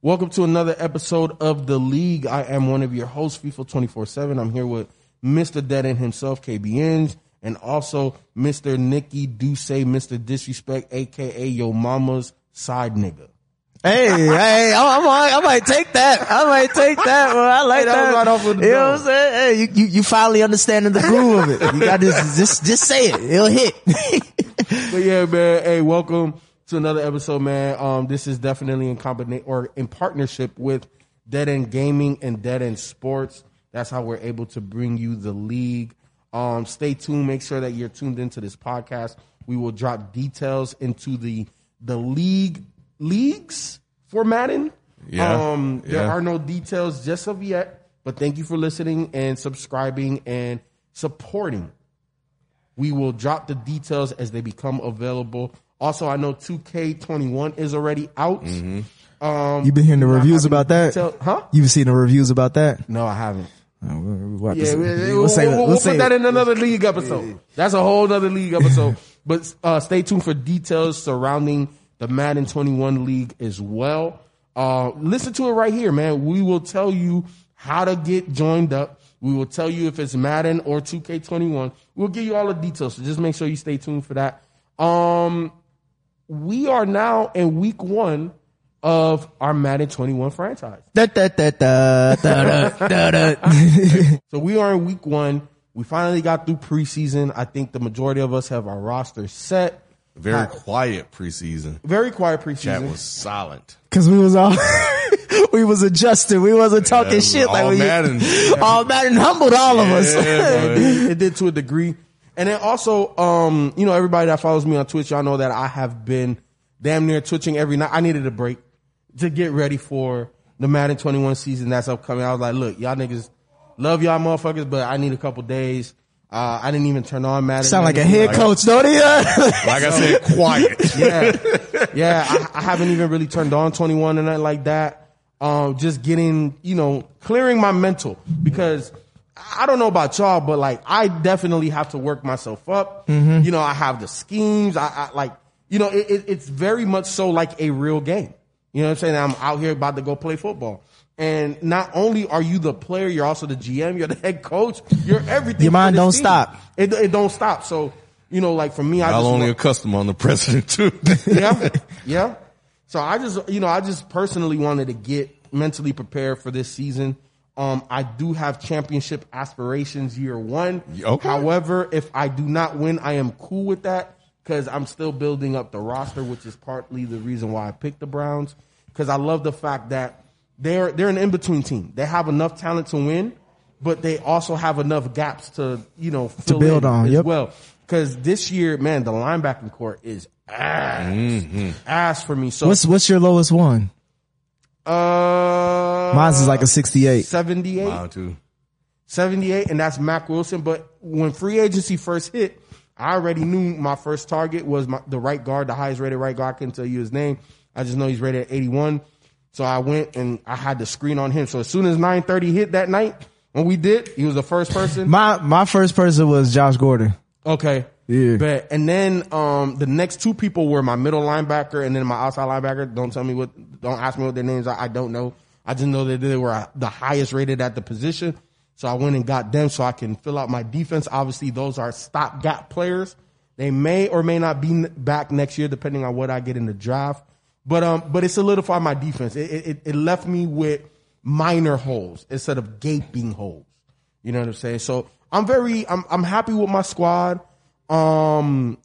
Welcome to another episode of The League. I am one of your hosts, FIFO 24 7. I'm here with Mr. Dead End himself, KBNs, and also Mr. Nicky Duce, Mr. Disrespect, aka Yo Mama's side nigga. Hey, hey, I, I, might, I might take that. I might take that. Well, I like Hey, that that. right off with the you know what I'm saying? Hey, you, you, you finally understanding the groove of it. You got to just, just say it. It'll hit. But yeah, man. Hey, welcome to another episode, man. Um, this is definitely in combination or in partnership with Dead End Gaming and Dead End Sports. That's how we're able to bring you the league. Um, stay tuned. Make sure that you're tuned into this podcast. We will drop details into the the league leagues for Madden. Yeah, Um, there yeah. are no details just of yet, but thank you for listening and subscribing and supporting we will drop the details as they become available. Also, I know 2K21 is already out. Um, You been hearing the reviews about that? detail- Huh? You've seen the reviews about that? No, I haven't. Oh, we'll, we'll, Yeah, we- we'll, we'll save we'll- We'll we'll save put that in another league episode. That's a whole other league episode. but uh, stay tuned for details surrounding the Madden 21 league as well. Uh, listen to it right here, man. We will tell you how to get joined up. We will tell you if it's Madden or 2K21. We'll give you all the details. So just make sure you stay tuned for that. Um, we are now in week one of our Madden 21 franchise. Da, da, da. So we are in week one. We finally got through preseason. I think the majority of us have our roster set. Very quiet preseason. Very quiet Chat preseason. was silent. Cause we was all, we was adjusted. We wasn't talking Yeah, shit like we, Madden. all Madden humbled all of us. Yeah, it, boy. did, it did to a degree. And then also, um, you know, everybody that follows me on Twitch, y'all know that I have been damn near twitching every night. I needed a break to get ready for the Madden 21 season that's upcoming. I was like, look, y'all niggas love y'all motherfuckers, but I need a couple days. Uh, I didn't even turn on Madden. Sound like a Anything head coach, don't he? Like I said, quiet. yeah, yeah. I, I haven't even really turned on 21 and nothing like that. Um, just getting, you know, clearing my mental because I don't know about y'all, but like I definitely have to work myself up. Mm-hmm. You know, I have the schemes. I, I like, you know, it, it, it's very much so like a real game. You know what I'm saying? I'm out here about to go play football. And not only are you the player, you're also the GM, you're the head coach, you're everything. Your mind don't team. stop. It, it don't stop. So, you know, like for me, I I'll just only want- a customer on the president too. yeah, yeah. So I just, you know, I just personally wanted to get mentally prepared for this season. Um, I do have championship aspirations year one. Okay. However, if I do not win, I am cool with that because I'm still building up the roster, which is partly the reason why I picked the Browns. Because I love the fact that they're they're an in between team. They have enough talent to win, but they also have enough gaps to you know fill build in on, as yep. well. Because this year, man, the linebacking court is ass, ass for me. So What's, what's your lowest one? Uh, Mine's is like a 68. 78, Wow, too. 78, and that's Mack Wilson. But when free agency first hit, I already knew my first target was my, the right guard, the highest rated right guard. I couldn't tell you his name. I just know he's rated at 81. So I went and I had the screen on him. So as soon as 930 hit that night, when we did, he was the first person. My, my first person was Josh Gordon. Okay. Yeah. Bet. And then um the next two people were my middle linebacker and then my outside linebacker. Don't tell me what don't ask me what their names are. I don't know. I just know that they were the highest rated at the position. So I went and got them so I can fill out my defense. Obviously those are stopgap players. They may or may not be back next year depending on what I get in the draft. But um but it solidified my defense. It it, it left me with minor holes instead of gaping holes. You know what I'm saying? So I'm very, I'm, I'm happy with my squad. Um,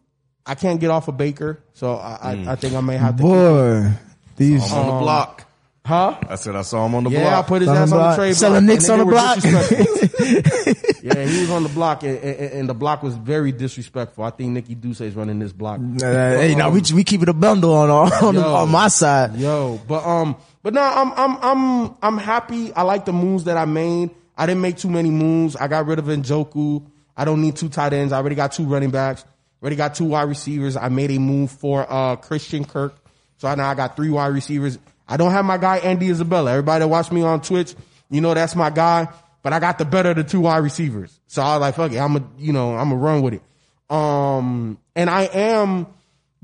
I can't get off of Baker, so I, I, I think I may have to. Boy, these, I'm on the block. Huh? I said I saw him on the Yeah, block. I put his On the ass on the block. trade Selling block. Knicks and on they the were block. disrespectful. yeah, he was on the block, and, and, and the block was very disrespectful. I think Nicky Duce is running this block. Uh, hey, now we we keep it a bundle on on, Yo. on my side. Yo, but um, but no, I'm I'm I'm I'm happy. I like the moves that I made. I didn't make too many moves. I got rid of Njoku. I don't need two tight ends. I already got two running backs. Already got two wide receivers. I made a move for uh Christian Kirk. So now I got three wide receivers. I don't have my guy Andy Isabella. Everybody that watch me on Twitch, you know that's my guy. But I got the better of the two wide receivers. So I was like, fuck it, I'm a you know, I'm a run with it. Um and I am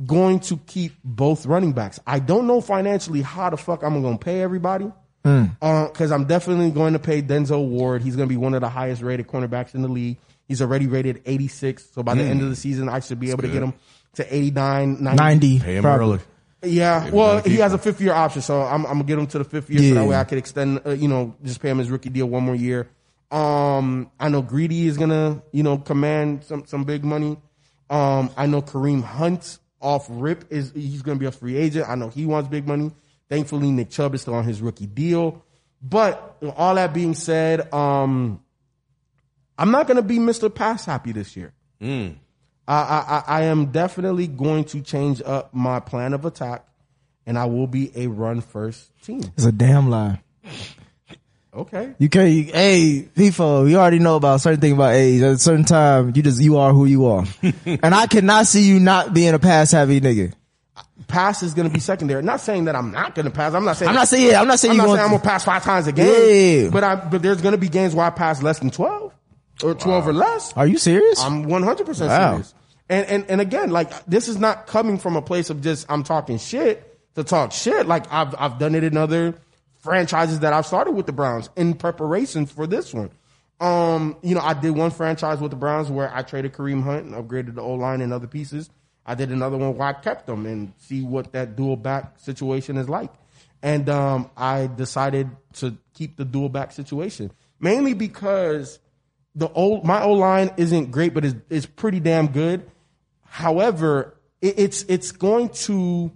going to keep both running backs. I don't know financially how the fuck I'm going to pay everybody. Hmm. Because I'm definitely going to pay Denzel Ward. He's going to be one of the highest rated cornerbacks in the league. He's already rated 86. So by the end of the season, I should be able to get him to 89, 90. 90. Pay him probably. early. Yeah, we well, he has a him. fifth year option, so I'm, I'm gonna get him to the fifth year, so Yeah. that way I could extend, uh, you know, just pay him his rookie deal one more year. Um, I know Greedy is gonna, you know, command some some big money. Um, I know Kareem Hunt off rip is he's gonna be a free agent. I know he wants big money. Thankfully, Nick Chubb is still on his rookie deal. But all that being said, um, I'm not gonna be Mr. Pass happy this year. Hmm. I, I, I I am definitely going to change up my plan of attack, and I will be a run first team. It's a damn lie. Okay. You can't, you, hey, FIFO, you already know about certain thing about age. At a certain time, you just, you are who you are. and I cannot see you not being a pass heavy nigga. Pass is going to be secondary. Not saying that I'm not going to pass. I'm not saying I'm not saying, yeah, I'm not saying I'm you not going saying I'm gonna pass five times a game. Yeah. But I but there's going to be games where I pass less than twelve or twelve or less. Are you serious? I'm 100 percent Wow. serious. And and and again, like this is not coming from a place of just I'm talking shit to talk shit. Like I've I've done it in other franchises that I've started with the Browns in preparation for this one. Um, you know, I did one franchise with the Browns where I traded Kareem Hunt and upgraded the O line and other pieces. I did another one where I kept them and see what that dual back situation is like. And um, I decided to keep the dual back situation mainly because the old my O line isn't great, but it's, is pretty damn good. However, it, it's it's going to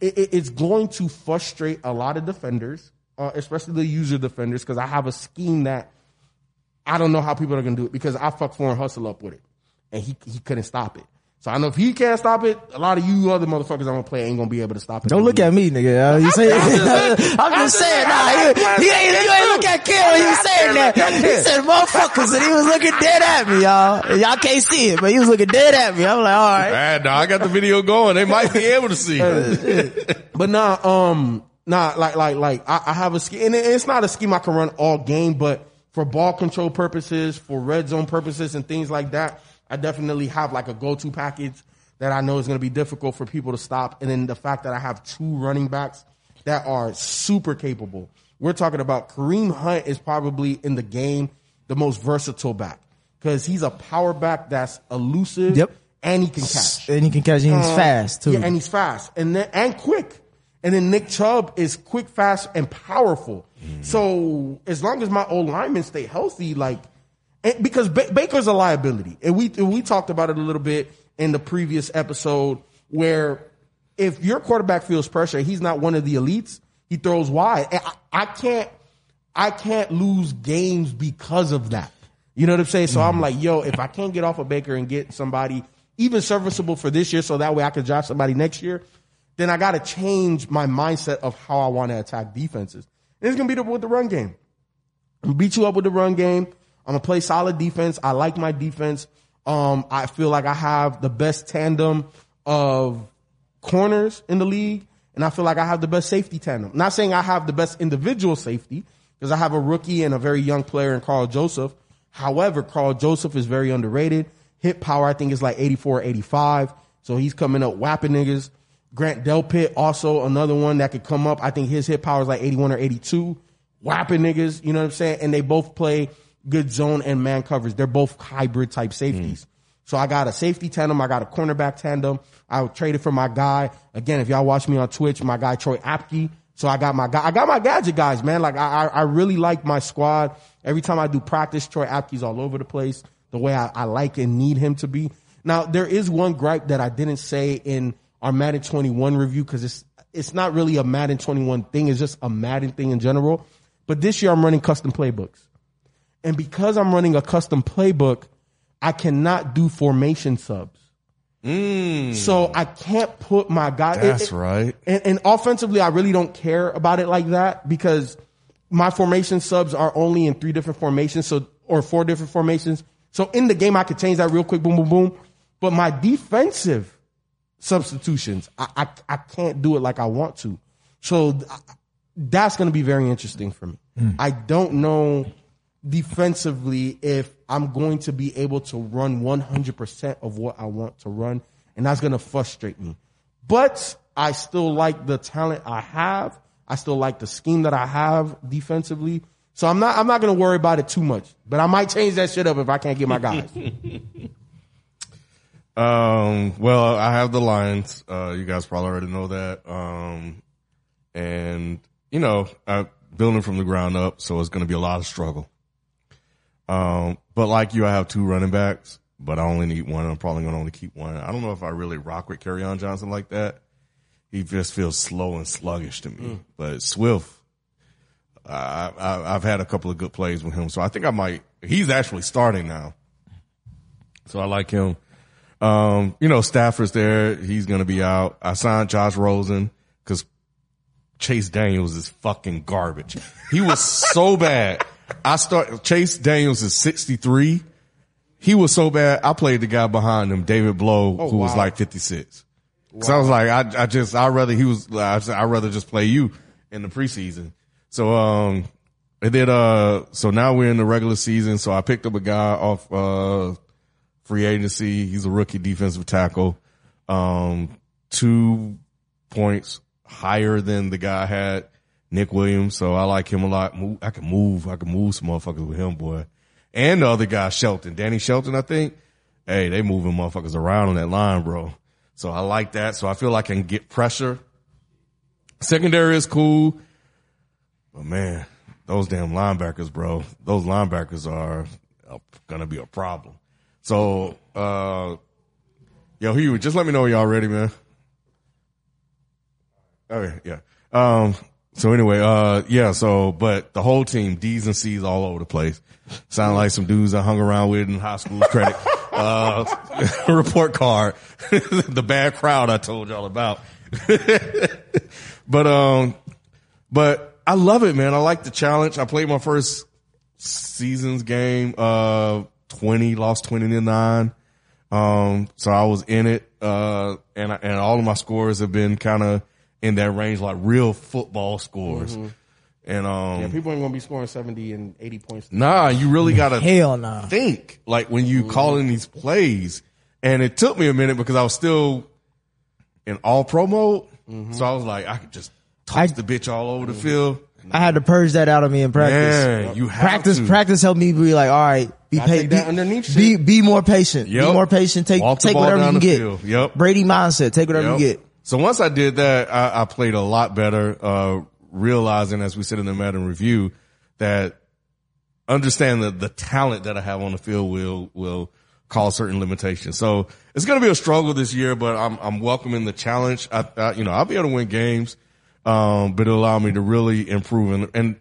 it- it's going to frustrate a lot of defenders, uh, especially the user defenders, because I have a scheme that I don't know how people are going to do it because I fuck foreign hustle up with it, and he he couldn't stop it. So I know if he can't stop it, a lot of you other motherfuckers I'm gonna play ain't gonna be able to stop it. Don't look at me, nigga. Uh, you say, I'm just saying, nah, he, he ain't, you ain't look at Kill when he was saying that. He said motherfuckers and he was looking dead at me, y'all. Y'all can't see it, but he was looking dead at me. I'm like, alright. Ah, no, I got the video going. They might be able to see. But nah, um, nah, like, like, like, I, I have a scheme, and it's not a scheme I can run all game, but for ball control purposes, for red zone purposes, and things like that, I definitely have like a go-to package that I know is going to be difficult for people to stop. And then the fact that I have two running backs that are super capable. We're talking about Kareem Hunt is probably in the game the most versatile back because he's a power back that's elusive Yep. and he can catch. And he can catch, and he's Uh, fast too. Yeah, and he's fast and then and quick. And then Nick Chubb is quick, fast, and powerful. So as long as my old linemen stay healthy, like and because ba- Baker's a liability, and we and we talked about it a little bit in the previous episode, where if your quarterback feels pressure, he's not one of the elites. He throws wide. I, I can't, I can't lose games because of that. You know what I'm saying? So I'm mm-hmm. like, yo, if I can't get off of Baker and get somebody even serviceable for this year, so that way I can draft somebody next year, then I got to change my mindset of how I want to attack defenses. And it's gonna be the, with the run game. I'm beat you up with the run game. I'm gonna play solid defense. I like my defense. Um, I feel like I have the best tandem of corners in the league, and I feel like I have the best safety tandem. Not saying I have the best individual safety, because I have a rookie and a very young player in Karl Joseph. However, Karl Joseph is very underrated. Hit power, I think, is like 84, 85. So he's coming up whapping niggas. Grant Delpit, also another one that could come up. I think his hit power is like 81 or 82. Whapping niggas, you know what I'm saying? And they both play good zone and man coverage. They're both hybrid type safeties. Hmm. So I got a safety tandem. I got a cornerback tandem. I traded for my guy. Again, if y'all watch me on Twitch, my guy Troy Apke. So I got my guy. I got my gadget guys, man. Like I, I I really like my squad. Every time I do practice, Troy Apke's all over the place. The way I, I like and need him to be. Now there is one gripe that I didn't say in our Madden 21 review because it's it's not really a Madden 21 thing. It's just a Madden thing in general. But this year I'm running custom playbooks. And because I'm running a custom playbook, I cannot do formation subs. Mm. So I can't put my guy. That's right. And, and offensively, I really don't care about it like that because my formation subs are only in three different formations, so or four different formations. So in the game, I could change that real quick, boom, boom, boom. But my defensive substitutions, I I, I can't do it like I want to. So th- that's going to be very interesting for me. Hmm. I don't know defensively if I'm going to be able to run 100% of what I want to run and that's gonna frustrate me. But I still like the talent I have. I still like the scheme that I have defensively. So I'm not I'm not gonna worry about it too much. But I might change that shit up if I can't get my guys. Um, well, I have the Lions. Uh, you guys probably already know that. Um, and you know, I'm building from the ground up, so it's going to be a lot of struggle. Um, but like you, I have two running backs, but I only need one. I'm probably going to only keep one. I don't know if I really rock with on Johnson like that. He just feels slow and sluggish to me, but Swift, I, I, I've had a couple of good plays with him, so I think I might. He's actually starting now, so I like him. Um, you know, Stafford's there. He's going to be out. I signed Josh Rosen because Chase Daniels is fucking garbage. He was so bad. I start, Chase Daniels is 63. He was so bad. I played the guy behind him, David Blough, who was like 56. Cause I was like, I, I just, I'd rather he was, I said, I'd rather just play you in the preseason. So, um, and then, uh, so now we're in the regular season. So I picked up a guy off, uh, free agency. He's a rookie defensive tackle. Um, two points higher than the guy I had, Nick Williams. So I like him a lot. I can move. I can move some motherfuckers with him, boy. And the other guy, Shelton, Danny Shelton, I think. Hey, they moving motherfuckers around on that line, bro. So I like that. So I feel like I can get pressure. Secondary is cool. But man, those damn linebackers, bro, those linebackers are going to be a problem. So, uh, yo, Hugh, just let me know when y'all ready, man. Okay, yeah. Um, so anyway, uh, yeah, so, but the whole team, D's and C's all over the place. Sound like some dudes I hung around with in high school credit, uh, report card, the bad crowd I told y'all about. but, um, but I love it, man. I like the challenge. I played my first season's game, uh, 20, lost 20 to 9. Um, so I was in it, uh, and, and all of my scores have been kind of in that range, like real football scores. Mm-hmm. And, um, Yeah, people ain't gonna be scoring 70 and 80 points. nah, you really gotta Hell no. think like when you call in these plays. And it took me a minute because I was still in all pro mode. Mm-hmm. So I was like, I could just toss I- the bitch all over the mm-hmm. field. I had to purge that out of me in practice. Man, you have practice, to. practice helped me be like, all right, be patient. Be, be, be more patient. Be Yep. more patient. Take, Walk take whatever you the get. field. Yep. Brady mindset. Take whatever Yep. you get. So once I did that, I, I played a lot better, uh, realizing as we sit in the Madden review that understand that the talent that I have on the field will, will cause certain limitations. So it's going to be a struggle this year, but I'm, I'm welcoming the challenge. I, I, you know, I'll be able to win games. Um, but it'll allow me to really improve and, and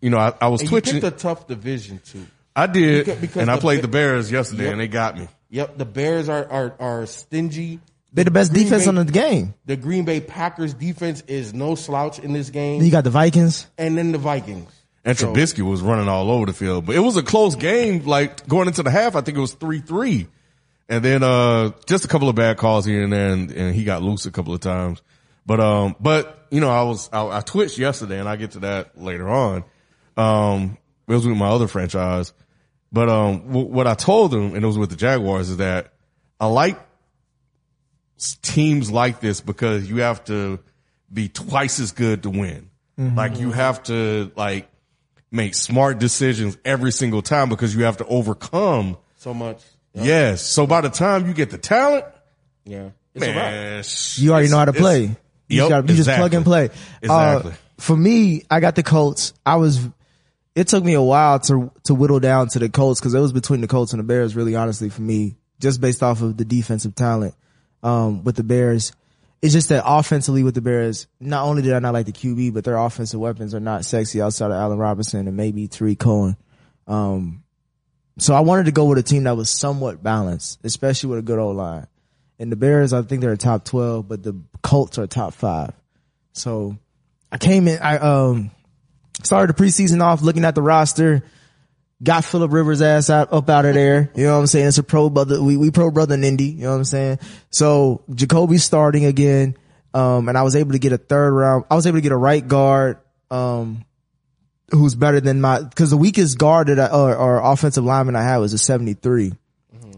you know, I, I was And you twitching. picked a tough division too. I did. Because- because and I played Ba- the Bears yesterday Yep. and they got me. Yep, the Bears are are, are stingy. They're the best Green defense Bay- on the game. The Green Bay Packers defense is no slouch in this game, You got the Vikings. and then the Vikings. And So- Trubisky was running all over the field, but it was a close game. Like going into the half, I think it was three three, and then uh just a couple of bad calls here and there, and, and he got loose a couple of times. But um, but you know, I was I, I twitched yesterday, and I get to that later on. Um, it was with my other franchise, but um, w- what I told them, and it was with the Jaguars, is that I like s- teams like this because you have to be twice as good to win. Like you have to like make smart decisions every single time because you have to overcome. So much. Yes. So by the time you get the talent, Yeah, it's man, You already know how to play. You, Yep, just, gotta, you just plug and play. Exactly. Uh, for me, I got the Colts. I was, it took me a while to, to whittle down to the Colts because it was between the Colts and the Bears, really honestly for me, just based off of the defensive talent, um, with the Bears. It's just that offensively with the Bears, not only did I not like the QB, but their offensive weapons are not sexy outside of Allen Robinson and maybe Tarik Cohen. Um, so I wanted to go with a team that was somewhat balanced, especially with a good old line. And the Bears, I think they're a top 12, but the Colts are top five. So I came in, I, um, started the preseason off looking at the roster, got Philip Rivers ass out, up out of there. You know what I'm saying? It's a pro brother. We, we pro brother Nindy. You know what I'm saying? So Jacoby's starting again. Um, and I was able to get a third round. I was able to get a right guard, um, who's better than my, cause the weakest guard that I, or, or offensive lineman I had was a 73.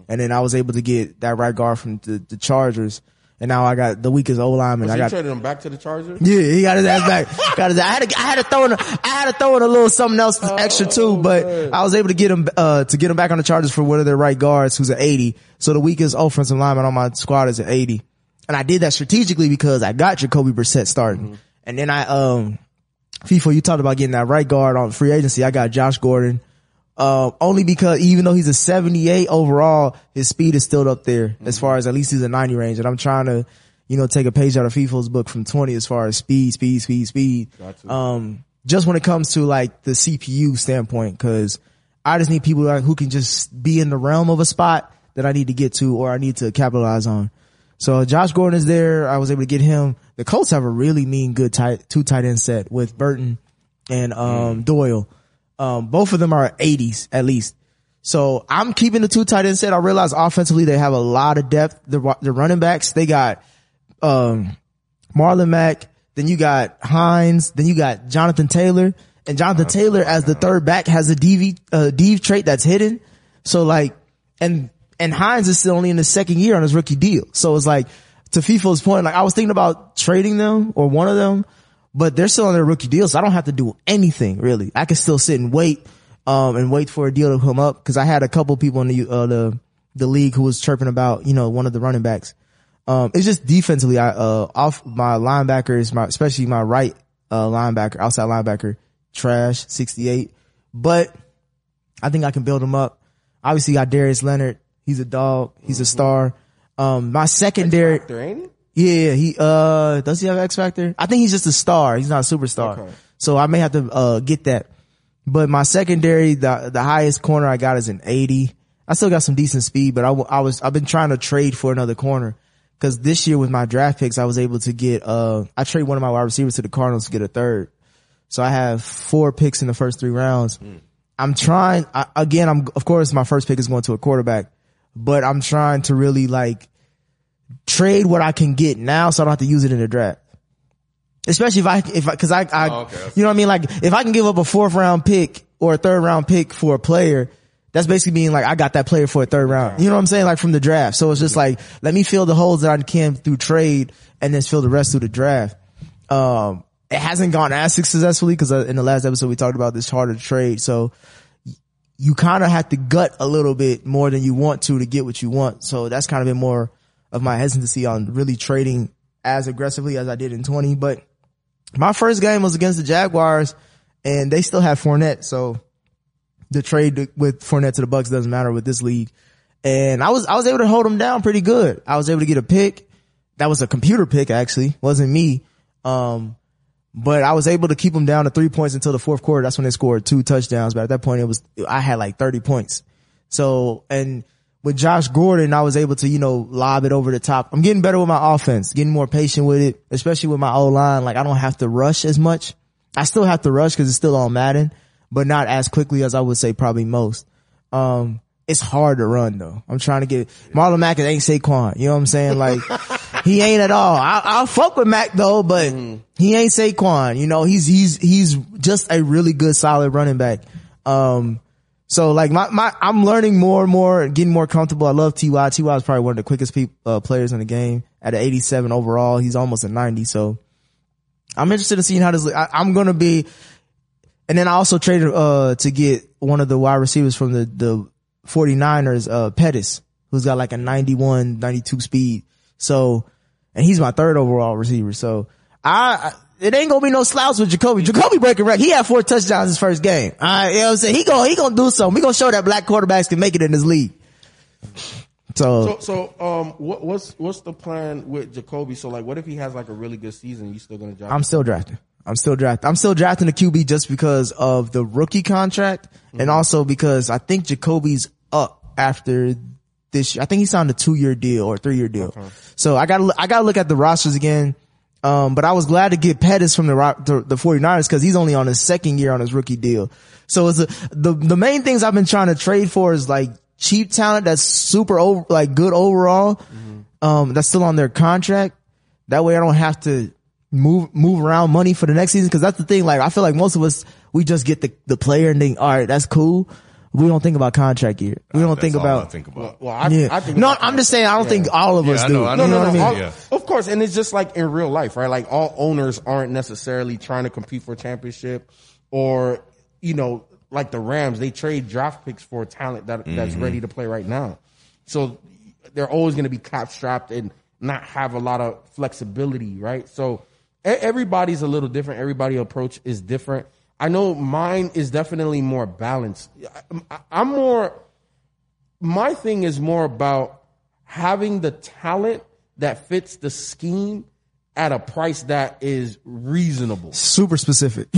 and then I was able to get that right guard from the, the Chargers, and now I got the weakest O lineman. I got traded him back to the Chargers? yeah, he got his ass back. got his. I had to, I had to throw in, a, I had to throw in a little something else extra too, but man. I was able to get him, uh, to get him back on the Chargers for one of their right guards who's at 80. So the weakest offensive lineman on my squad is at 80. And I did that strategically because I got Jacoby Brissett starting. And then I, um, FIFO, you talked about getting that right guard on free agency. I got Josh Gordon. Uh, only because even though he's a 78 overall, his speed is still up there as far as at least he's a 90 range. And I'm trying to, you know, take a page out of FIFO's book from 20 as far as speed, speed, speed, speed. Gotcha. Um, just when it comes to like the CPU standpoint, cause I just need people like, who can just be in the realm of a spot that I need to get to or I need to capitalize on. So Josh Gordon is there. I was able to get him. The Colts have a really mean good tight, two tight end set with Burton and, um, Doyle. Um, both of them are 80s at least. So I'm keeping the two tight end set. I realize offensively they have a lot of depth. The, the running backs, they got, um, Marlon Mack. Then you got Hines. Then you got Jonathan Taylor. And Jonathan Taylor as the third back has a DV, uh, Dev trait that's hidden. So like, and, and Hines is still only in the second year on his rookie deal. So it's like, to FIFO's point, like I was thinking about trading them or one of them, but they're still on their rookie deal. So I don't have to do anything really. I can still sit and wait, um, and wait for a deal to come up. Cause I had a couple people in the, uh, the, the league who was chirping about, you know, one of the running backs. Um, it's just defensively, I, uh, off my linebackers, my, especially my right, uh, linebacker, outside linebacker, trash, 68. But I think I can build him up. Obviously got Darius Leonard. He's a dog. He's a star. Um, my secondary, ain't yeah, he, uh, does he have X Factor? I think he's just a star. He's not a superstar. Okay. So I may have to, uh, get that. But my secondary, the, the highest corner I got is an 80. I still got some decent speed, but I, I was, I've been trying to trade for another corner. Cause this year with my draft picks, I was able to get, uh, I traded one of my wide receivers to the Cardinals to get a third. So I have four picks in the first three rounds. I'm trying, I, again, I'm, of course, my first pick is going to a quarterback, but I'm trying to really like trade what I can get now so I don't have to use it in the draft. Especially if I, if I, cause I, I, Oh, okay. you know what I mean? Like if I can give up a fourth round pick or a third round pick for a player, that's basically being like, I got that player for a third round. You know what I'm saying? Like from the draft. So it's just like, let me fill the holes that I can through trade and then fill the rest through the draft. Um, it hasn't gone as successfully because in the last episode we talked about this harder to trade. So you kind of have to gut a little bit more than you want to to get what you want. So that's kind of been more of my hesitancy on really trading as aggressively as I did in 20. But my first game was against the Jaguars and they still have Fournette. So the trade with Fournette to the Bucks doesn't matter with this league. And I was, I was able to hold them down pretty good. I was able to get a pick. That was a computer pick actually. Wasn't me. Um, but I was able to keep them down to three points until the fourth quarter. That's when they scored two touchdowns. But at that point, it was, I had like 30 points. So, and with Josh Gordon, I was able to, you know, lob it over the top. I'm getting better with my offense, getting more patient with it, especially with my O line. Like I don't have to rush as much. I still have to rush because it's still on Madden, but not as quickly as I would say probably most. Um, it's hard to run though. I'm trying to get Marlon Mack ain't Saquon. You know what I'm saying? Like he ain't at all. I, I'll fuck with Mack though, but he ain't Saquon. You know, he's he's he's just a really good solid running back. Um, so like my my I'm learning more and more, getting more comfortable. I love Ty. Ty is probably one of the quickest peop uh, players in the game at an 87 overall. He's almost a 90. So I'm interested in seeing how this. I, I'm gonna be. And then I also traded uh to get one of the wide receivers from the the 49ers, uh Pettis, who's got like a 91, 92 speed. So, and he's my third overall receiver. So I it ain't gonna be no slouch with Jacoby. Jacoby breaking record. He had four touchdowns his first game. All right, you know what I'm saying? He gonna, he gonna do something. We gonna show that black quarterbacks can make it in this league. So, So, so um, what, what's what's the plan with Jacoby? So, like, what if he has like a really good season? You still gonna draft? I'm still drafting. I'm still drafting. I'm still drafting the QB just because of the rookie contract and also because I think Jacoby's up after this. year. I think he signed a two year deal or three year deal. So I got to I got to look at the rosters again. Um, but I was glad to get Pettis from the, the, the 49ers cause he's only on his second year on his rookie deal. So it's a, the, the main things I've been trying to trade for is like cheap talent that's super over, like good overall. Um, that's still on their contract. That way I don't have to move, move around money for the next season. Cause that's the thing. Like I feel like most of us, we just get the, the player and think, all right, that's cool. We don't think about contract year. We don't think about. I think about. Well, I, yeah. I think no, about I'm just saying. I don't Yeah. think all of Yeah, us I do. know, I know. know No, no, I no. mean? all- Yeah. Of course, and it's just like in real life, right? Like all owners aren't necessarily trying to compete for a championship, or you know, like the Rams, they trade draft picks for talent that that's Mm-hmm. ready to play right now. So they're always going to be cap strapped and not have a lot of flexibility, right? So e- everybody's a little different. Everybody approach is different. I know mine is definitely more balanced. I- I'm more my thing is more about having the talent that fits the scheme at a price that is reasonable. Super specific.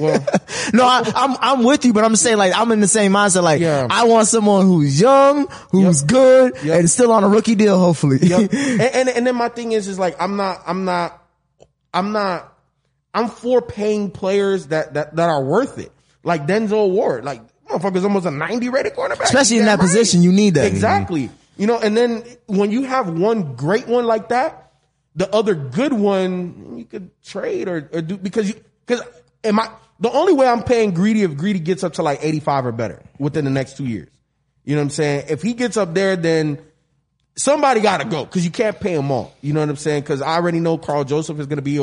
Well, no, I, I'm I'm with you, but I'm saying like I'm in the same mindset. Like Yeah. I want someone who's young, who's Yep. good, Yep. and still on a rookie deal. Hopefully. Yep. and, and and then my thing is is like I'm not I'm not I'm not I'm for paying players that that that are worth it. Like Denzel Ward, like motherfucker's almost a 90 rated cornerback. Especially in that position, you need that. Exactly. You know, and then when you have one great one like that, the other good one you could trade or, or do because you because am I the only way I'm paying greedy if greedy gets up to like 85 or better within the next two years. You know what I'm saying? If he gets up there, then somebody got to go because you can't pay them all. You know what I'm saying? Because I already know Karl Joseph is going to be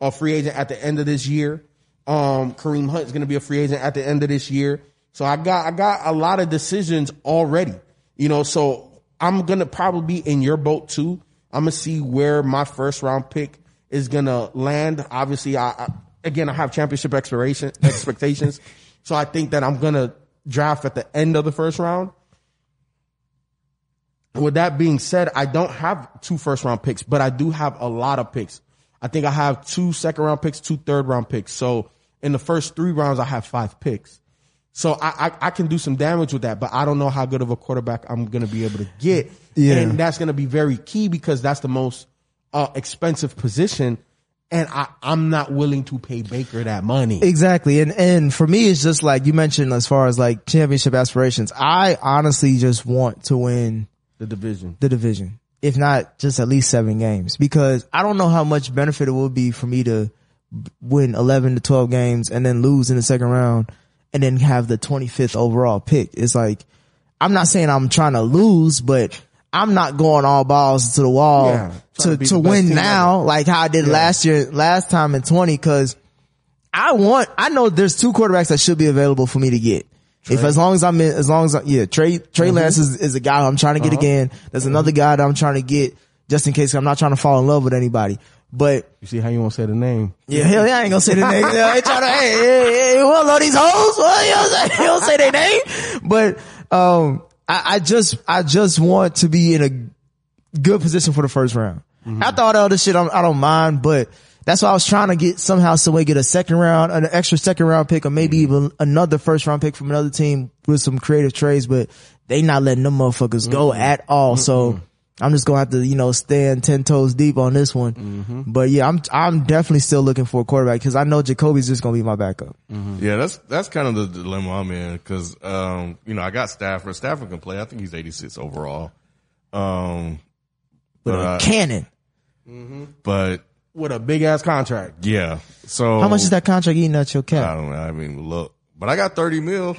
a, free agent at the end of this year. Um, Kareem Hunt is going to be a free agent at the end of this year. So I got I got a lot of decisions already. You know, so I'm gonna probably be in your boat too. I'm gonna see where my first round pick is gonna land. Obviously, I, I again I have championship expiration expectations, so I think that I'm gonna draft at the end of the first round. With that being said, I don't have two first round picks, but I do have a lot of picks. I think I have two second round picks, two third round picks. So in the first three rounds, I have five picks. So I, I, I can do some damage with that, but I don't know how good of a quarterback I'm going to be able to get. Yeah. And that's going to be very key because that's the most uh, expensive position. And I, I'm not willing to pay Baker that money. Exactly. And, and for me, it's just like you mentioned as far as like championship aspirations. I honestly just want to win the division. the division, if not just at least seven games, because I don't know how much benefit it will be for me to win 11 to 12 games and then lose in the second round and then have the 25th overall pick. It's like, I'm not saying I'm trying to lose, but I'm not going all balls to the wall Yeah, to, to to win now, like how I did last year, last time in 20, cause I want, I know there's two quarterbacks that should be available for me to get. If as long as I'm in, as long as I, yeah, Trey, Trey Mm-hmm. Lance is, is a guy I'm trying to Uh-huh. get again. There's another guy that I'm trying to get just in case I'm not trying to fall in love with anybody. But You see how you won't say the name? yeah, hell yeah, I ain't gonna say the name. Yeah, they trying to, hey, hey, hey, we don't know these hoes. Well, you don't say, you don't say their name. But, um, I, I just, I just want to be in a good position for the first round. After all the other shit, I'm, I don't mind, but that's why I was trying to get somehow, some way get a second round, an extra second round pick, or maybe even another first round pick from another team with some creative trades, but they not letting them motherfuckers go at all. So I'm just gonna have to, you know, stand ten toes deep on this one. But yeah, I'm, I'm definitely still looking for a quarterback because I know Jacoby's just gonna be my backup. Yeah, that's that's kind of the dilemma I'm in because um, you know I got Stafford. Stafford can play. I think he's 86 overall. Um, With but a I- cannon. but With a big ass contract. yeah. So How much is that contract eating at your cap? I don't know. I mean, look, but I got 30 mil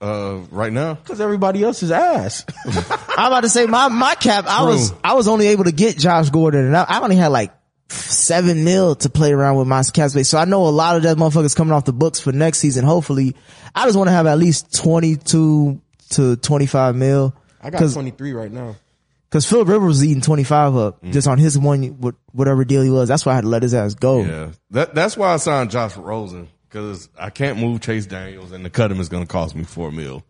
uh right now. Because everybody else is ass. I'm about to say my, my cap, I was, I was only able to get Josh Gordon and I, I only had like seven mil to play around with my cap space. So I know a lot of that motherfuckers coming off the books for next season. Hopefully I just want to have at least 22 to 25 mil. I got 23 right now. Cause Philip Rivers was eating 25 up just on his one, whatever deal he was. That's why I had to let his ass go. Yeah, that that's why I signed Josh Rosen because I can't move Chase Daniels and the cut him is going to cost me four mil.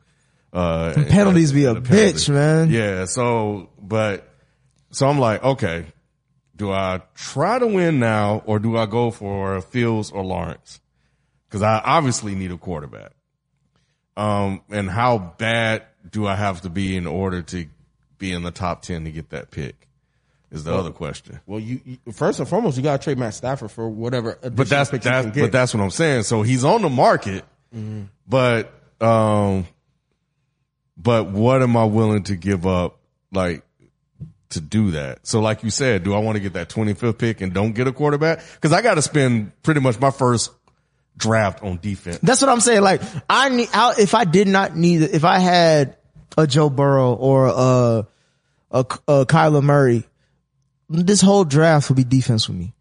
Uh, and- penalties be a and the penalty. bitch, man. Yeah. So, but so I'm like, okay, do I try to win now or do I go for Fields or Lawrence? Because I obviously need a quarterback. Um, and how bad do I have to be in order to be in the top ten to get that pick? Is the other question. Well, you, you first and foremost, you got to trade Matt Stafford for whatever. But that's that's but that's what I'm saying. So he's on the market, but um, but what am I willing to give up, like to do that? So, like you said, do I want to get that 25th pick and don't get a quarterback? Because I got to spend pretty much my first draft on defense. That's what I'm saying. Like I need, I, if I did not need, if I had a Joe Burrow or a, a, a Kyler Murray, this whole draft would be defense for me.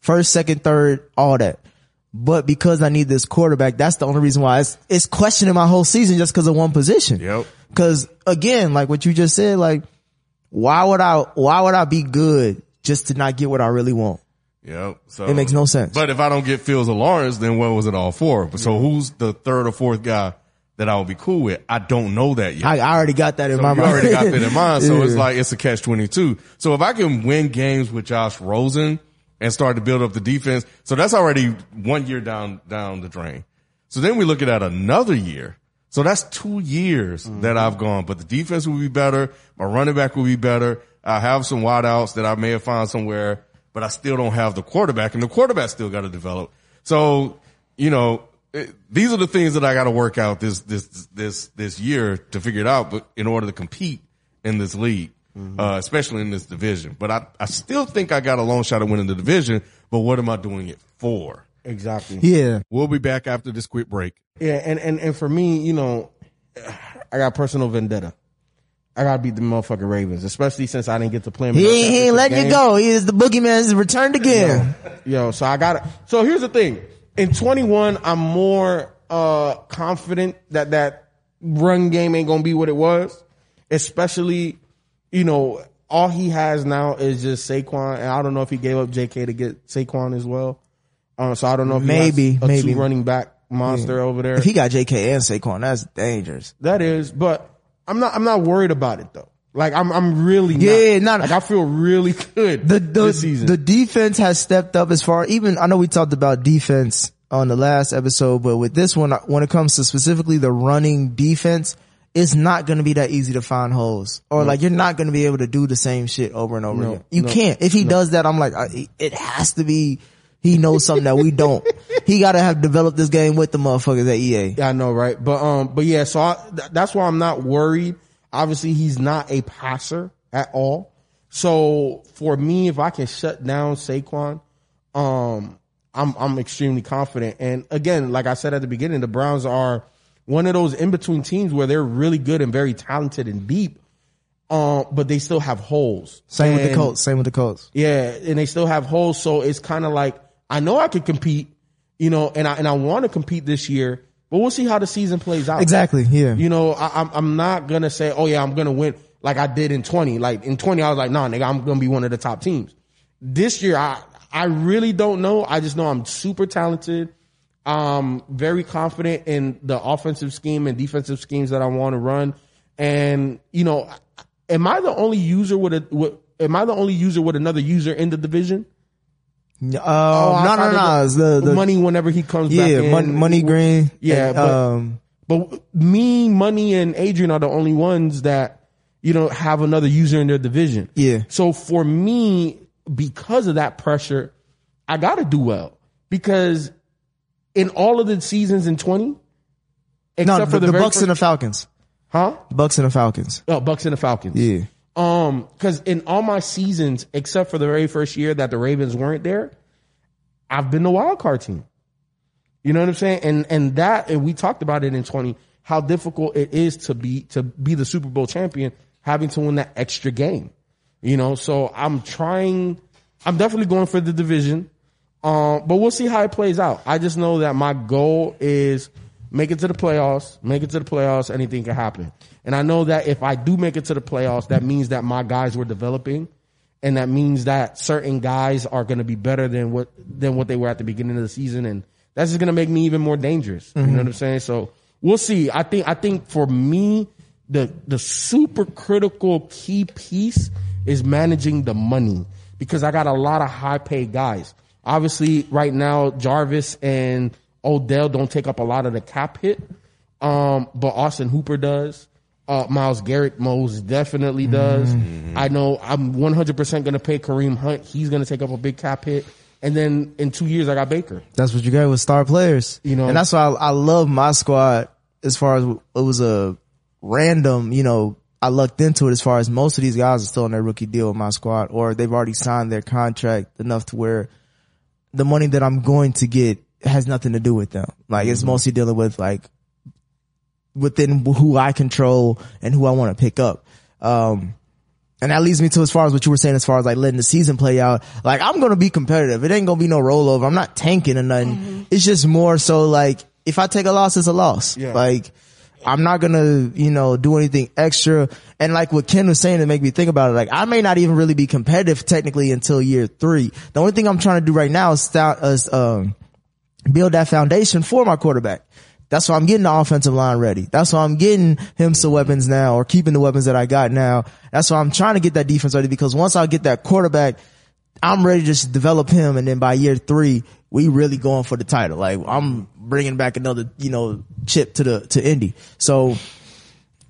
First, second, third, all that. But because I need this quarterback, that's the only reason why it's, it's questioning my whole season just because of one position. Yep. Cause again, like what you just said, like why would I, why would I be good just to not get what I really want? Yep. So It makes no sense. But if I don't get Fields or Lawrence, then what was it all for? But so who's the third or fourth guy that I would be cool with? I don't know that yet. I, I already got that in So my mind. already got that in mind. So it's like, it's a catch 22. So if I can win games with Josh Rosen and start to build up the defense, so that's already one year down, down the drain. So then we look at another year. So that's two years mm-hmm. that I've gone, but the defense will be better. My running back will be better. I have some wideouts that I may have found somewhere, but I still don't have the quarterback and the quarterback still got to develop. So, you know, it, these are the things that I got to work out this, this, this, this year to figure it out, but in order to compete in this league, uh, especially in this division. But I, I still think I got a long shot of winning the division, but what am I doing it for? Exactly. Yeah. We'll be back after this quick break. Yeah, and, and, and for me, you know, I got personal vendetta. I gotta beat the motherfucking Ravens, especially since I didn't get to play him. in He ain't, he ain't championship letting you go. He is the boogeyman has returned again. Yo, so I got to So here's the thing. In 21, I'm more uh confident that that run game ain't gonna be what it was. Especially, you know, all he has now is just Saquon, and I don't know if he gave up J.K. to get Saquon as well. Uh, so I don't know if Maybe, a maybe. running back monster over there. If he got JK and Saquon, that's dangerous. That is, but I'm not. I'm not worried about it though. Like I'm. I'm really. Yeah, not- Like I feel really good The, the, this season. the defense has stepped up as far, even, I know we talked about defense on the last episode, but with this one, when it comes to specifically the running defense, it's not going to be that easy to find holes or like you're not going to be able to do the same shit over and over No, again. You no, can't. If he does that, I'm like, I, it has to be, he knows something that we don't. he got to have developed this game with the motherfuckers at EA. Yeah, I know, right? But um, but yeah, so I, th- that's why I'm not worried. Obviously, he's not a passer at all. So for me, if I can shut down Saquon, um, I'm I'm extremely confident. And again, like I said at the beginning, the Browns are one of those in between teams where they're really good and very talented and deep, um, but they still have holes. Same with the Colts. Same with the Colts. yeah, and they still have holes. So it's kind of like I know I could compete, you know, and I and I want to compete this year, but we'll see how the season plays out. Exactly. Yeah. You know, I, I'm I'm not gonna say, oh yeah, I'm gonna win like I did in 20. Like in 20, I was like, nah, nigga, I'm gonna be one of the top teams. This year, I I really don't know. I just know I'm super talented. Um, very confident in the offensive scheme and defensive schemes that I want to run. And you know, am I the only user with a with, am I the only user with another user in the division? Um, no, no, no, of the, the money whenever he comes back. Yeah, in. money, money green. Yeah, And, but- um, But me, Money, and Adrian are the only ones that, you know, have another user in their division. Yeah. So for me, because of that pressure, I gotta do well. Because in all of the seasons in 20, except no, for the, the, the very Bucks and the Falcons. huh? Bucks and the Falcons. Oh, Bucks and the Falcons. Yeah. Um, cause in all my seasons, except for the very first year that the Ravens weren't there, I've been the wild card team. You know what I'm saying? And, and that, and we talked about it in 20, how difficult it is to be, to be the Super Bowl champion, having to win that extra game. You know, so I'm trying, I'm definitely going for the division. Um, but we'll see how it plays out. I just know that my goal is make it to the playoffs, make it to the playoffs, anything can happen. And I know that if I do make it to the playoffs, that means that my guys were developing and that means that certain guys are going to be better than what, than what they were at the beginning of the season. And that's just going to make me even more dangerous. You know mm-hmm. what I'm saying? So we'll see. I think, I think for me, the, the super critical key piece is managing the money because I got a lot of high paid guys. Obviously, right now, Jarvis and Odell don't take up a lot of the cap hit. Um, but Austin Hooper does. Uh, Myles Garrett most definitely does. I know I'm 100% going to pay Kareem Hunt. He's going to take up a big cap hit. And then in two years, I got Baker. That's what you got with star players. You know- and that's why I, I love my squad as far as it was a random, you know, I lucked into it as far as most of these guys are still on their rookie deal with my squad or they've already signed their contract enough to where the money that I'm going to get has nothing to do with them. Like it's mostly dealing with like within who I control and who I want to pick up. Um, and that leads me to as far as what you were saying, as far as like letting the season play out. Like I'm going to be competitive. It ain't going to be no rollover. I'm not tanking or nothing. It's just more so like if I take a loss, it's a loss. Yeah. Like I'm not going to, you know, do anything extra. And like what Ken was saying to make me think about it, like I may not even really be competitive technically until year three. The only thing I'm trying to do right now is start, is, um, build that foundation for my quarterback. That's why I'm getting the offensive line ready. That's why I'm getting him some weapons now or keeping the weapons that I got now. That's why I'm trying to get that defense ready because once I get that quarterback, I'm ready to just develop him. And then by year three, we really going for the title. Like I'm bringing back another, you know, chip to the, to Indy. So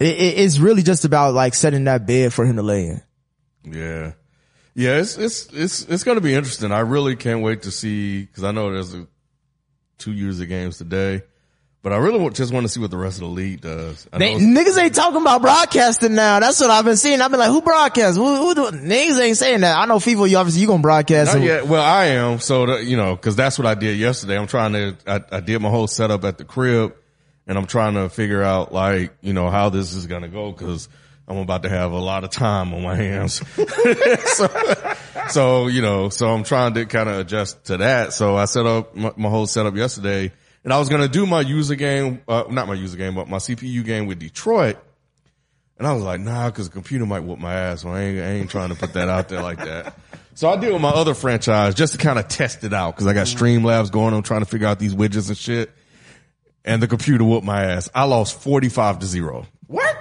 it, it- it's really just about like setting that bed for him to lay in. Yeah. Yeah, it's it's it's it's going to be interesting. I really can't wait to see because I know there's a, two years of games today, but I really want, just want to see what the rest of the league does. I They, know niggas ain't talking about broadcasting now. That's what I've been seeing. I've been like, who broadcasts? Who, who do, niggas ain't saying that. I know FIFA, you obviously you gonna broadcast. Not. Well, I am. So, the, you know, cause that's what I did yesterday. I'm trying to, I, I did my whole setup at the crib and I'm trying to figure out like, you know, how this is going to go cause I'm about to have a lot of time on my hands. so, so, you know, so I'm trying to kind of adjust to that. So I set up my, my whole setup yesterday and I was going to do my user game, uh, not my user game, but my CPU game with Detroit. And I was like, nah, cause the computer might whoop my ass. So I ain't, I ain't trying to put that out there like that. So I did with my other franchise just to kind of test it out. Cause I got Streamlabs going. I'm trying to figure out these widgets and shit. And the computer whooped my ass. I lost 45 to zero What?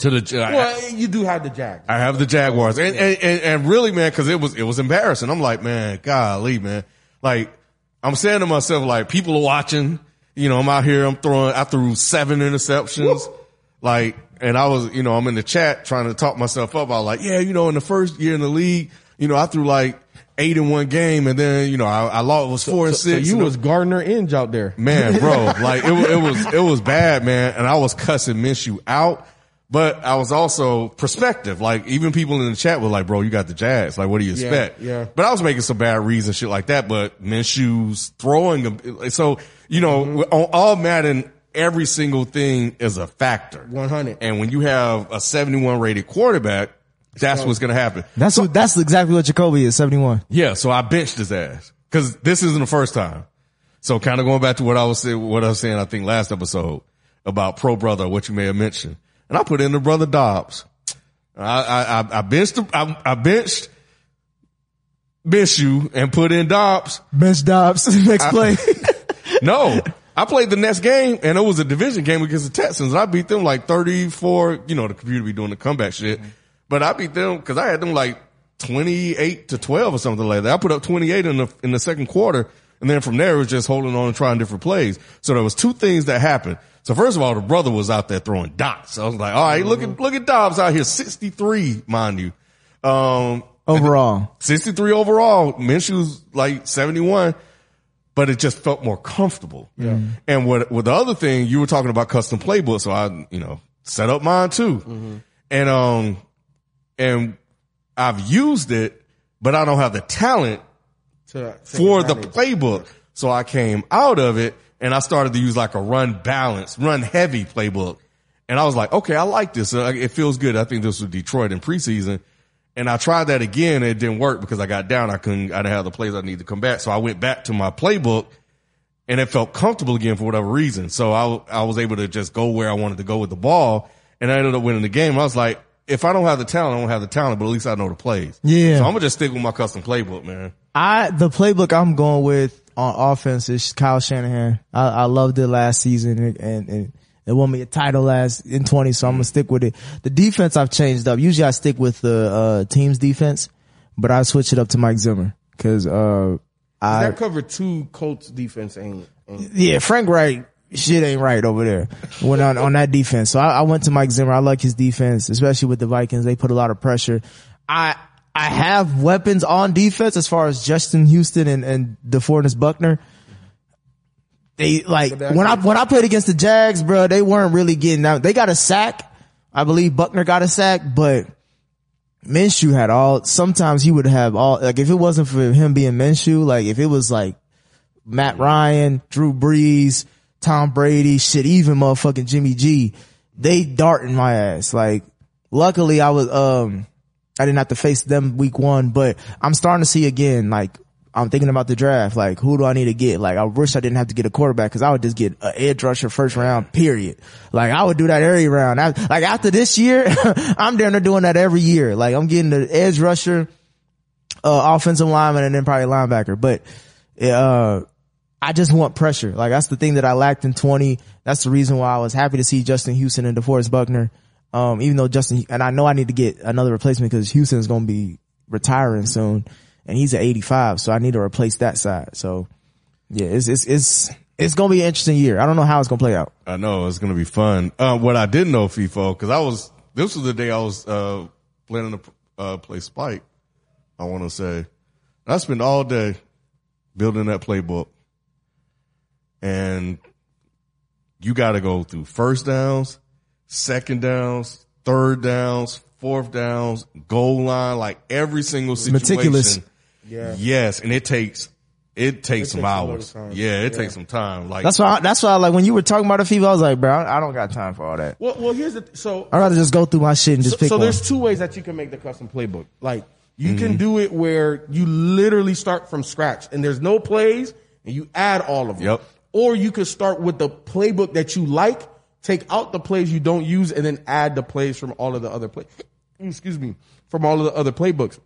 To the, I- Well, you do have the Jags. I have the Jaguars and, and, and, and really, man, cause it was, it was embarrassing. I'm like, man, golly, man. Like, I'm saying to myself, like, people are watching, you know, I'm out here, I'm throwing, I threw seven interceptions. Like, and I was, you know, I'm in the chat trying to talk myself up. I was like, yeah, you know, in the first year in the league, you know, I threw like eight in one game and then, you know, I, I lost, it was four and So six. you and it- was Gardner Inge out there. Man, bro, like it, it was, it was bad, man. And I was cussing Minshew out, but I was also perspective. Like even people in the chat were like, bro, you got the Jags. Like, what do you expect? yeah. But I was making some bad reads and shit like that, but Minshew's throwing them. So, you know, Mm-hmm. on all Madden, every single thing is a factor. 100. And when you have a 71 rated quarterback, that's what's going to happen. That's what, that's exactly what Jacoby is, 71. Yeah, so I benched his ass because this isn't the first time. So kind of going back to what I was saying, what I was saying, I think last episode about pro brother, what you may have mentioned, and I put in the brother Dobbs. I I I, I benched the- I, I benched Minshew and put in Dobbs. Bench Dobbs, next play. No, I played the next game and it was a division game against the Texans. I beat them like 34, you know, the computer be doing the comeback shit, mm-hmm. but I beat them cause I had them like 28 to 12 or something like that. I put up 28 in the, in the second quarter. And then from there it was just holding on and trying different plays. So there was two things that happened. So first of all, the brother was out there throwing dots. I was like, all right, look at, look at Dobbs out here, 63, mind you. Um, Overall. 63 overall. Minshew's like 71, but it just felt more comfortable. Yeah. And what, what the other thing you were talking about custom playbook. So I, you know, set up mine too. And, um, and I've used it, but I don't have the talent To take for the playbook. So I came out of it and I started to use like a run balance, run heavy playbook. And I was like, okay, I like this. Uh, It feels good. I think this was Detroit in preseason. And I tried that again. It didn't work because I got down. I couldn't, I didn't have the plays I needed to come back. So I went back to my playbook and it felt comfortable again for whatever reason. So I, I was able to just go where I wanted to go with the ball and I ended up winning the game. I was like, if I don't have the talent, I don't have the talent, but at least I know the plays. Yeah. So I'm gonna just stick with my custom playbook, man. I, the playbook I'm going with on offense is Kyle Shanahan. I, I loved it last season and, and, and it won me a title last in 20, so I'm gonna stick with it. The defense I've changed up. Usually I stick with the, uh, team's defense, but I switch it up to Mike Zimmer cause, uh, I, that covered two Colts defense ain't, ain't yeah, Frank Reich, shit ain't right over there when on, on that defense. So I, I went to Mike Zimmer. I like his defense, especially with the Vikings. They put a lot of pressure. I, I have weapons on defense as far as Justin Houston and, and DeForest Buckner. They like when I, when I played against the Jags, bro, they weren't really getting out. They got a sack. I believe Buckner got a sack, but Minshew had all, sometimes he would have all, like if it wasn't for him being Minshew, like if it was like Matt Ryan, Drew Brees, Tom Brady, shit, even motherfucking Jimmy G, they darting my ass. Like, luckily I was, um, I didn't have to face them week one, but I'm starting to see again, like, I'm thinking about the draft. Like, who do I need to get? Like, I wish I didn't have to get a quarterback because I would just get an edge rusher first round, period. Like, I would do that every round. I, like, after this year, I'm down there doing that every year. Like, I'm getting the edge rusher, uh, offensive lineman and then probably linebacker. But, uh, I just want pressure. Like, that's the thing that I lacked in 20. That's the reason why I was happy to see Justin Houston and DeForest Buckner. Um, even though Justin, and I know I need to get another replacement because Houston's going to be retiring soon and he's at 85. So I need to replace that side. So yeah, it's, it's, it's, it's going to be an interesting year. I don't know how it's going to play out. I know it's going to be fun. Uh, what I didn't know, FIFO, cause I was, this was the day I was, uh, planning to, uh, play Spike. I want to say I spent all day building that playbook and you got to go through first downs, second downs, third downs, fourth downs, goal line, like every single situation. Meticulous. Yeah. Yes. And it takes, it takes some takes a lot of hours. time. Yeah. It Yeah. takes some time. Like, That's why, that's why I, like when you were talking about the FIFA, I was like, bro, I I don't got time for all that. Well, well, here's the th- so I'd rather just go through my shit and just so, pick so one. there's two ways that you can make the custom playbook. Like you can mm-hmm. do it where you literally start from scratch and there's no plays and you add all of them. Yep. Or you could start with the playbook that you like, take out the plays you don't use, and then add the plays from all of the other play. Excuse me, from all of the other playbooks.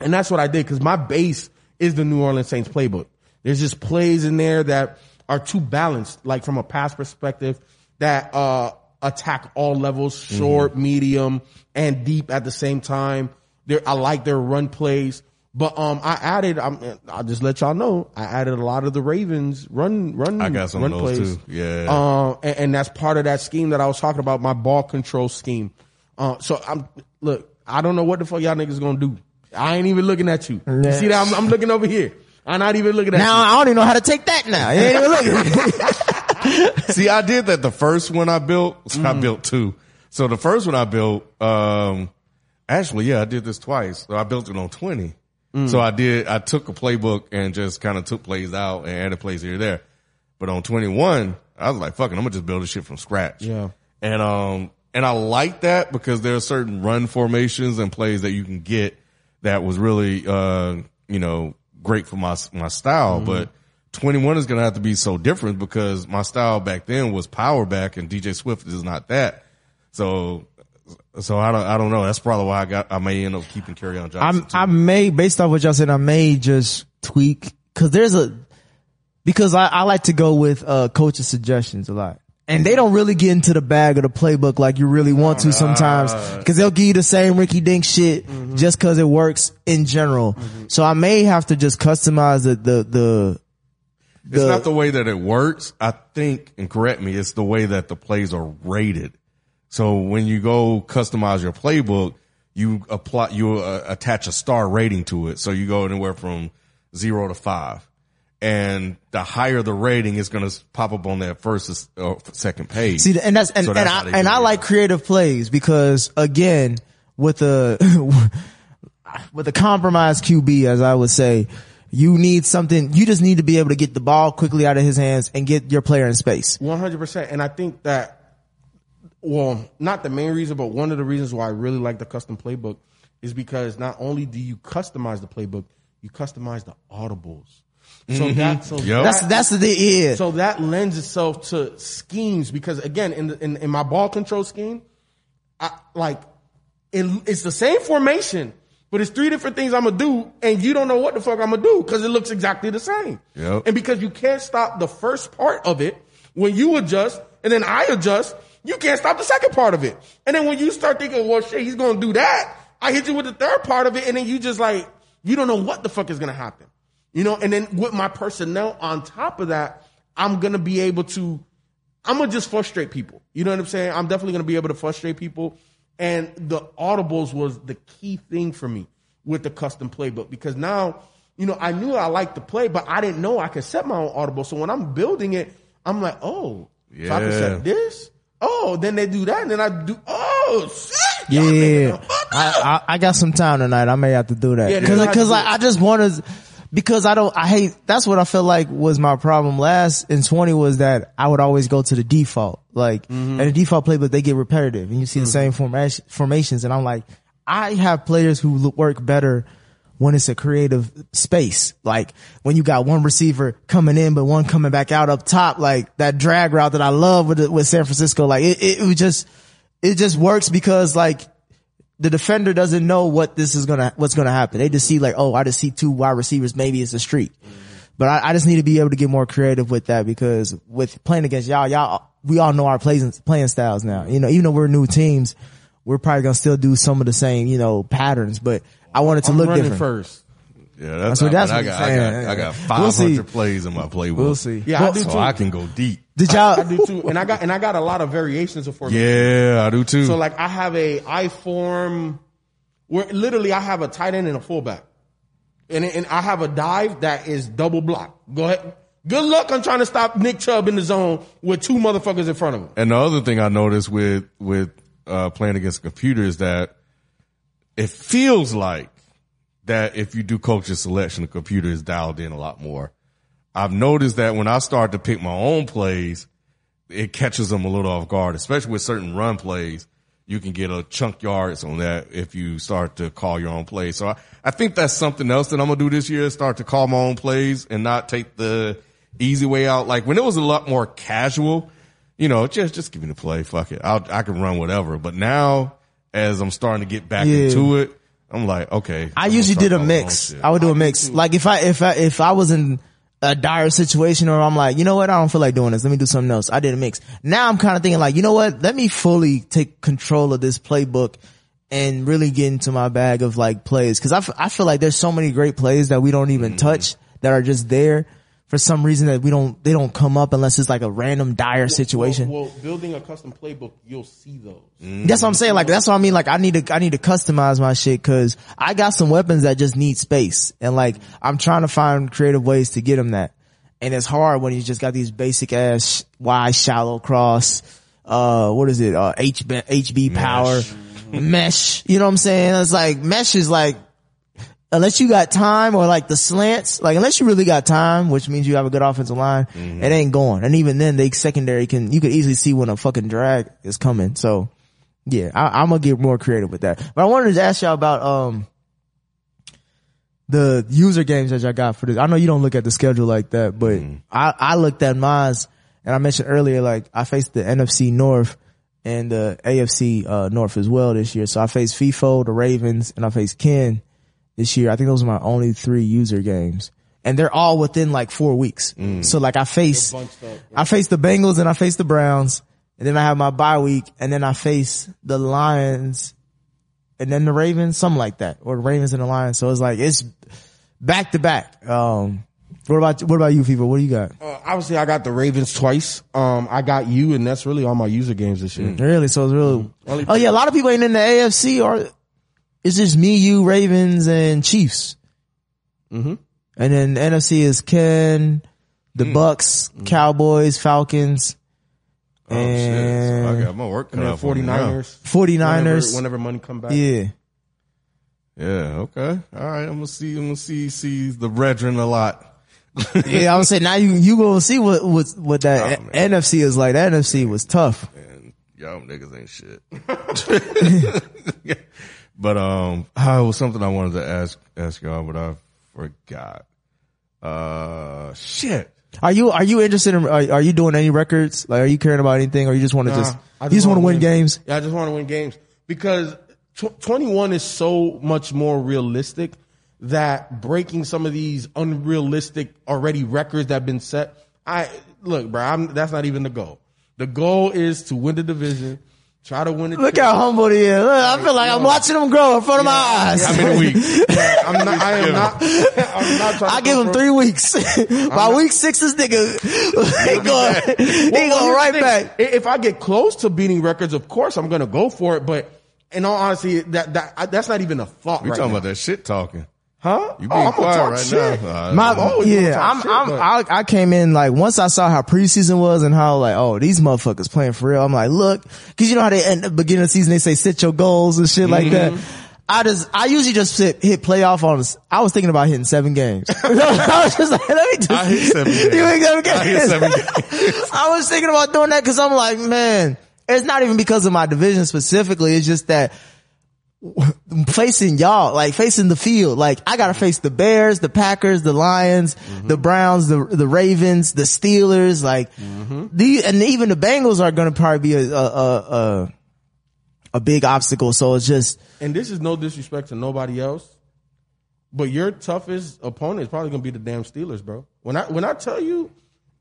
And that's what I did because my base is the New Orleans Saints playbook. There's just plays in there that are too balanced, like from a pass perspective, that uh attack all levels, short, medium, and deep at the same time. There, I like their run plays, but um, I added. I'm, I'll just let y'all know. I added a lot of the Ravens run, run. I got some run of those plays. too. Yeah. Uh, and, and that's part of that scheme that I was talking about, my ball control scheme. Uh, so I'm, look, I don't know what the fuck y'all niggas gonna do. I ain't even looking at you. You see that? I'm, I'm looking over here. I'm not even looking at now you. I don't even know how to take that now. You ain't even looking. See, I did that the first one I built. so I Mm. built two. So the first one I built, um, actually, yeah, I did this twice. So I built it on 20. Mm. So I did, I took a playbook and just kind of took plays out and added plays here and there. But on 21, I was like, fucking, I'm gonna just build this shit from scratch. Yeah. And, um, and I like that because there are certain run formations and plays that you can get that was really, uh, you know, great for my, my style. Mm-hmm. But 21 is going to have to be so different because my style back then was power back and DJ Swift is not that. So, so I don't, I don't know. That's probably why I got, I may end up keeping Kerryon Johnson. I'm. I may, based off what y'all said, I may just tweak cause there's a, because I, I like to go with, uh, coach's suggestions a lot. And they don't really get into the bag of the playbook like you really want to sometimes. Cause they'll give you the same Ricky Dink shit just cause it works in general. So I may have to just customize the, the, the, It's not the way that it works. I think, and correct me, it's the way that the plays are rated. So when you go customize your playbook, you apply, you uh, attach a star rating to it. So you go anywhere from zero to five. And the higher the rating is going to pop up on that first or second page. See, and that's and, So and that's how I and I it. like creative plays because again, with a with a compromised QB, as I would say, you need something. You just need to be able to get the ball quickly out of his hands and get your player in space. One hundred percent, and I think that, well, not the main reason, but one of the reasons why I really like the custom playbook is because not only do you customize the playbook, you customize the audibles. So mm-hmm. that, so Yep. That's that's the yeah. so that lends itself to schemes because again, in the, in, in my ball control scheme, I, like it, it's the same formation, but it's three different things I'm gonna do, and you don't know what the fuck I'm gonna do because it looks exactly the same. Yep. And because you can't stop the first part of it when you adjust, and then I adjust, you can't stop the second part of it. And then when you start thinking, well, shit, he's gonna do that, I hit you with the third part of it, and then you just like you don't know what the fuck is gonna happen. You know, and then with my personnel on top of that, I'm gonna be able to, I'm gonna just frustrate people. You know what I'm saying? I'm definitely gonna be able to frustrate people. And the audibles was the key thing for me with the custom playbook because now, you know, I knew I liked to play, but I didn't know I could set my own audible. So when I'm building it, I'm like, oh, so I can Yeah. set this. Oh, then they do that, and then I do. Oh, shit! Y'all Yeah, niggas I, I I got some time tonight. I may have to do that Yeah, because you have to do I, it. I just want to because I don't, I hate, that's what I feel like was my problem last in 20 was that I would always go to the default. Like, mm-hmm. and the default playbook, they get repetitive and you see the mm-hmm. same formation, formations. And I'm like, I have players who look- work better when it's a creative space. Like when you got one receiver coming in, but one coming back out up top, like that drag route that I love with, the- with San Francisco. Like it, it, it just, it just works because like the defender doesn't know what this is gonna, what's gonna happen. They just see like, oh, I just see two wide receivers. Maybe it's a streak. Mm-hmm. But I, I just need to be able to get more creative with that because with playing against y'all, y'all, we all know our playing, playing styles now. You know, even though we're new teams, we're probably gonna still do some of the same, you know, patterns, but I want it to I'm look running different. first. Yeah, that's, That's what- I, that's I got, he's I got, I got We'll 500 plays in my playbook. We'll see. Yeah, I do So too. I can go deep. Did y'all, I do too, and I got and I got a lot of variations of formation. Yeah, I do too. So like I have a I form where literally I have a tight end and a fullback. And, and I have a dive that is double block. Go ahead. Good luck on trying to stop Nick Chubb in the zone with two motherfuckers in front of him. And the other thing I noticed with with uh, playing against a computer is that it feels like that if you do coaching selection, the computer is dialed in a lot more. I've noticed that when I start to pick my own plays, it catches them a little off guard, especially with certain run plays. You can get a chunk yards on that if you start to call your own plays. So I, I think that's something else that I'm gonna do this year: start to call my own plays and not take the easy way out. Like when it was a lot more casual, you know, just just give me the play, fuck it, I'll, I can run whatever. But now, as I'm starting to get back Yeah. into it, I'm like, okay. I I'm usually did a start calling my own mix. I would do a mix. Like if I, if I, if I was in a dire situation or I'm like, you know what? I don't feel like doing this. Let me do something else. I did a mix. Now I'm kind of thinking like, you know what? Let me fully take control of this playbook and really get into my bag of like plays. Cause I, f- I feel like there's so many great plays that we don't even Mm-hmm. touch that are just there for some reason that we don't, they don't come up unless it's like a random dire situation. Well, well, building a custom playbook, you'll see those. That's what I'm saying. Like that's what I mean. Like I need to I need to customize my shit because I got some weapons that just need space, and like I'm trying to find creative ways to get them that. And it's hard when you just got these basic ass wide shallow cross. Uh, what is it? Uh, HB, HB power mesh. You know what I'm saying? It's like mesh is like unless you got time or like the slants, like unless you really got time, which means you have a good offensive line, it ain't going. And even then, they secondary can you could easily see when a fucking drag is coming. So yeah, I, I'm gonna get more creative with that. But I wanted to ask y'all about um the user games that y'all got for this. I know you don't look at the schedule like that, but I I looked at mine and I mentioned earlier like I faced the NFC North and the AFC uh, North as well this year. So I faced FIFO, the Ravens, and I faced Ken this year. I think those are my only three user games. And they're all within like four weeks. So like I face, I face the Bengals and I face the Browns. And then I have my bye week and then I face the Lions and then the Ravens, something like that. Or the Ravens and the Lions. So it's like, it's back to back. Um, what about, what about you, people? What do you got? Uh, obviously, I got the Ravens twice. Um, I got you, and that's really all my user games this year. Really? So it's really, Only oh yeah, a lot of people ain't in the AFC or it's just me, you, Ravens and Chiefs. Mm-hmm. And then the NFC is Ken, the Mm. Bucks, Cowboys, Falcons, Oh, shit. So I and got my work cut And out for me now. 49ers. 49ers. Whenever, whenever money come back. Yeah. Yeah. Okay. All right. I'm gonna see. I'm gonna see see the brethren a lot. Yeah, I would say now you, you gonna see what, what, what that Oh. NFC is like. That NFC was tough. and y'all niggas ain't shit. but um, oh, it was something I wanted to ask ask y'all, but I forgot. Uh, shit. Are you, are you interested in, are, are you doing any records? Like, are you caring about anything or you just want to Nah, just, I you just want to win games? Yeah, I just want to win games because tw- 21 is so much more realistic that breaking some of these unrealistic already records that have been set. I look, bro. I'm, that's not even the goal. The goal is to win the division, try to win it. Look how humble he is. Look, I feel like I'm watching him grow in front of my eyes. How many weeks? I'm not. I am not. I'm not trying. I to give him for- three weeks. By week six, this nigga, he going, he Well, going right back. If I get close to beating records, of course I'm gonna go for it. But in all honesty, that that I, that's not even a thought. We right talking now. about that shit talking. Huh? You Oh, being gonna quiet right shit. now. My, yeah, I'm, shit, I'm, but- I, I came in like once I saw how preseason was and how like, oh, these motherfuckers playing for real. I'm like, look, cause you know how they end the beginning of the season, they say set your goals and shit like that. Mm-hmm. I just, I usually just hit, hit playoff on, I was thinking about hitting seven games. I was just like, let me just. I hit seven games. You hit seven games. I hit seven games. I was thinking about doing that cause I'm like, man, it's not even because of my division specifically. It's just that facing y'all, like facing the field, like I gotta face the Bears, the Packers, the Lions, Mm-hmm. the Browns, the the Ravens, the Steelers, like Mm-hmm. the and even the Bengals are gonna probably be a a a, a, a big obstacle. So it's just and this is no disrespect to nobody else, but your toughest opponent is probably gonna be the damn Steelers, bro. When I when I tell you,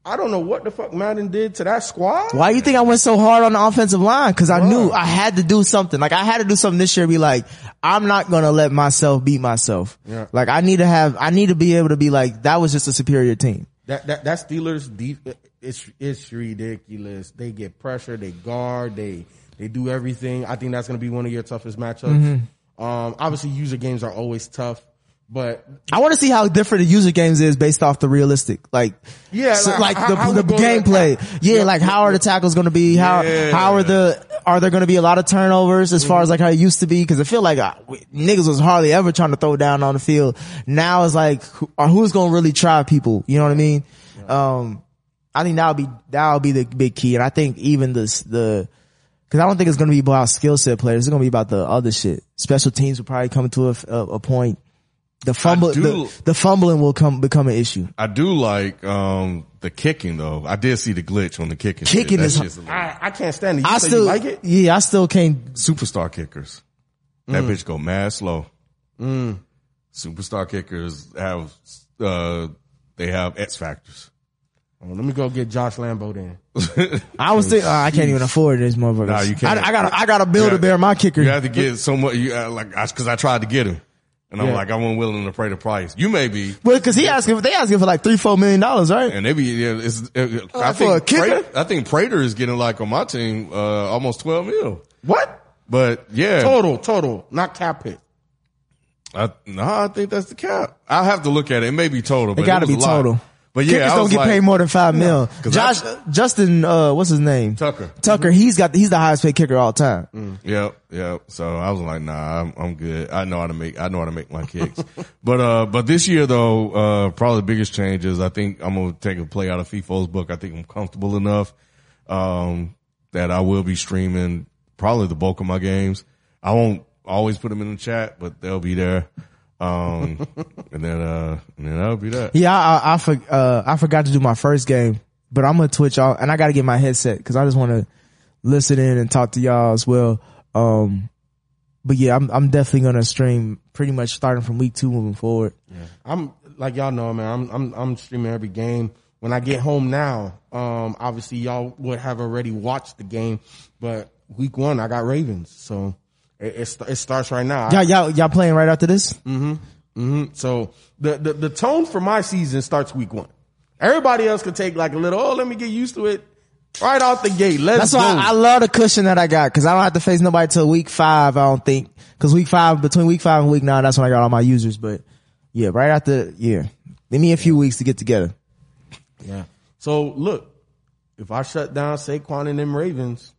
I don't know what the fuck Madden did to that squad. why you think I went so hard on the offensive line? Cause I knew I had to do something. Like I had to do something this year. Be like, I'm not gonna let myself beat myself. Yeah. Like I need to have, I need to be able to be like, that was just a superior team. That that that Steelers def- it's it's ridiculous. They get pressure, they guard, they they do everything. I think that's going to be one of your toughest matchups. Mm-hmm. Um, obviously, user games are always tough, but I want to see how different the user games is based off the realistic, like Yeah, so, like, like, the how the go- gameplay. Yeah, Yeah, like how are the tackles going to be? How Yeah. how are the are there going to be a lot of turnovers as far as like how it used to be? Because I feel like uh, we- niggas was hardly ever trying to throw down on the field. Now it's like who, who's going to really try people? You know what I mean? Um, I think that'll be that'll be the big key, and I think even this the. Cause I don't think it's going to be about skill set players. It's going to be about the other shit. Special teams will probably come to a, a, a point. The fumble, do- the, the fumbling will come become an issue. I do like um the kicking though. I did see the glitch on the kicking. Kicking That is- shit's a little- I, I can't stand it. You I say still you like it. Yeah, I still can't. superstar kickers. That bitch go mad slow. Superstar kickers have uh they have X factors. Oh, let me go get Josh Lambo then. I was thinking, oh, I can't even afford this motherfucker. Nah, you can't. I, I gotta, I gotta build Yeah. a bear my kicker. You have to get so much. You uh, like because I tried to get him, and I'm Yeah. like I wasn't willing to pay the price. You may be, Well, cause he asking, they asking for like three, four million dollars, right? and they be. Yeah, it's, uh, I think? Prater, I think Prater is getting like on my team uh almost 12 mil. What But yeah, total? Total, not cap hit. I, no, I think that's the cap. I'll have to look at it. It may be total. But It gotta be a lot. But yeah, Kickers I don't get like, paid more than five mil. Josh, Justin, uh, what's his name? Tucker. Tucker. He's got, he's the highest paid kicker all time. Yep, yep. So I was like, nah, I'm, I'm good. I know how to make, I know how to make my kicks. but, uh, but this year though, uh, probably the biggest change is I think I'm going to take a play out of FIFO's book. I think I'm comfortable enough, um, that I will be streaming probably the bulk of my games. I won't always put them in the chat, but they'll be there. Um, and then, uh, and then that'll be that. Yeah, I, I, I, for, uh, I forgot to do my first game, but I'm gonna Twitch all, and I gotta get my headset cause I just want to listen in and talk to y'all as well. Um, but yeah, I'm, I'm definitely gonna stream pretty much starting from week two moving forward. Yeah. I'm like y'all know, man. I'm I'm I'm streaming every game. When I get home now, um, obviously y'all would have already watched the game, but week one I got Ravens, so it it, it starts right now. Y'all, y'all, y'all playing right after this? Mm-hmm. Mm-hmm. So the, the the tone for my season starts week one. Everybody else could take like a little. Oh, let me get used to it. Right off the gate. Let's That's go. why I, I love the cushion that I got because I don't have to face nobody till week five. I don't think because week five between week five and week nine, that's when I got all my users. But yeah, right after yeah, give me a few weeks to get together. yeah. So look, if I shut down Saquon and them Ravens,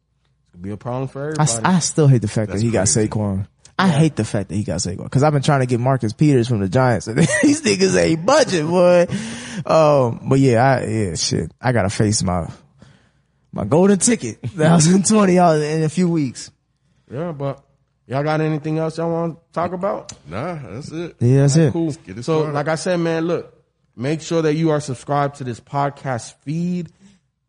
it's be a problem for I, everybody. s- I still hate the fact that he got crazy. Saquon. I hate the fact that he got Saquon because I've been trying to get Marcus Peters from the Giants and these niggas ain't budget, boy. Um, but yeah, I, yeah, shit. I gotta face my, my golden ticket. That was in 20 uh, in a few weeks. yeah, but y'all got anything else y'all want to talk about? Nah, that's it. Yeah, that's it. Cool. get it So, started. like I said, man, look, make sure that you are subscribed to this podcast feed.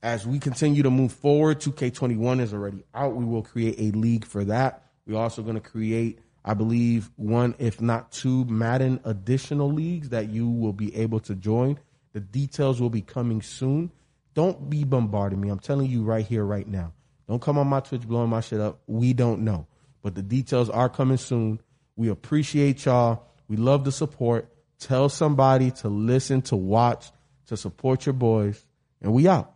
As we continue to move forward, 2K21 is already out. We will create a league for that. We're also going to create, I believe, one, if not two, Madden additional leagues that you will be able to join. The details will be coming soon. Don't be bombarding me. I'm telling you right here, right now. Don't come on my Twitch blowing my shit up. We don't know. But the details are coming soon. We appreciate y'all. We love the support. Tell somebody to listen, to watch, to support your boys. And we out.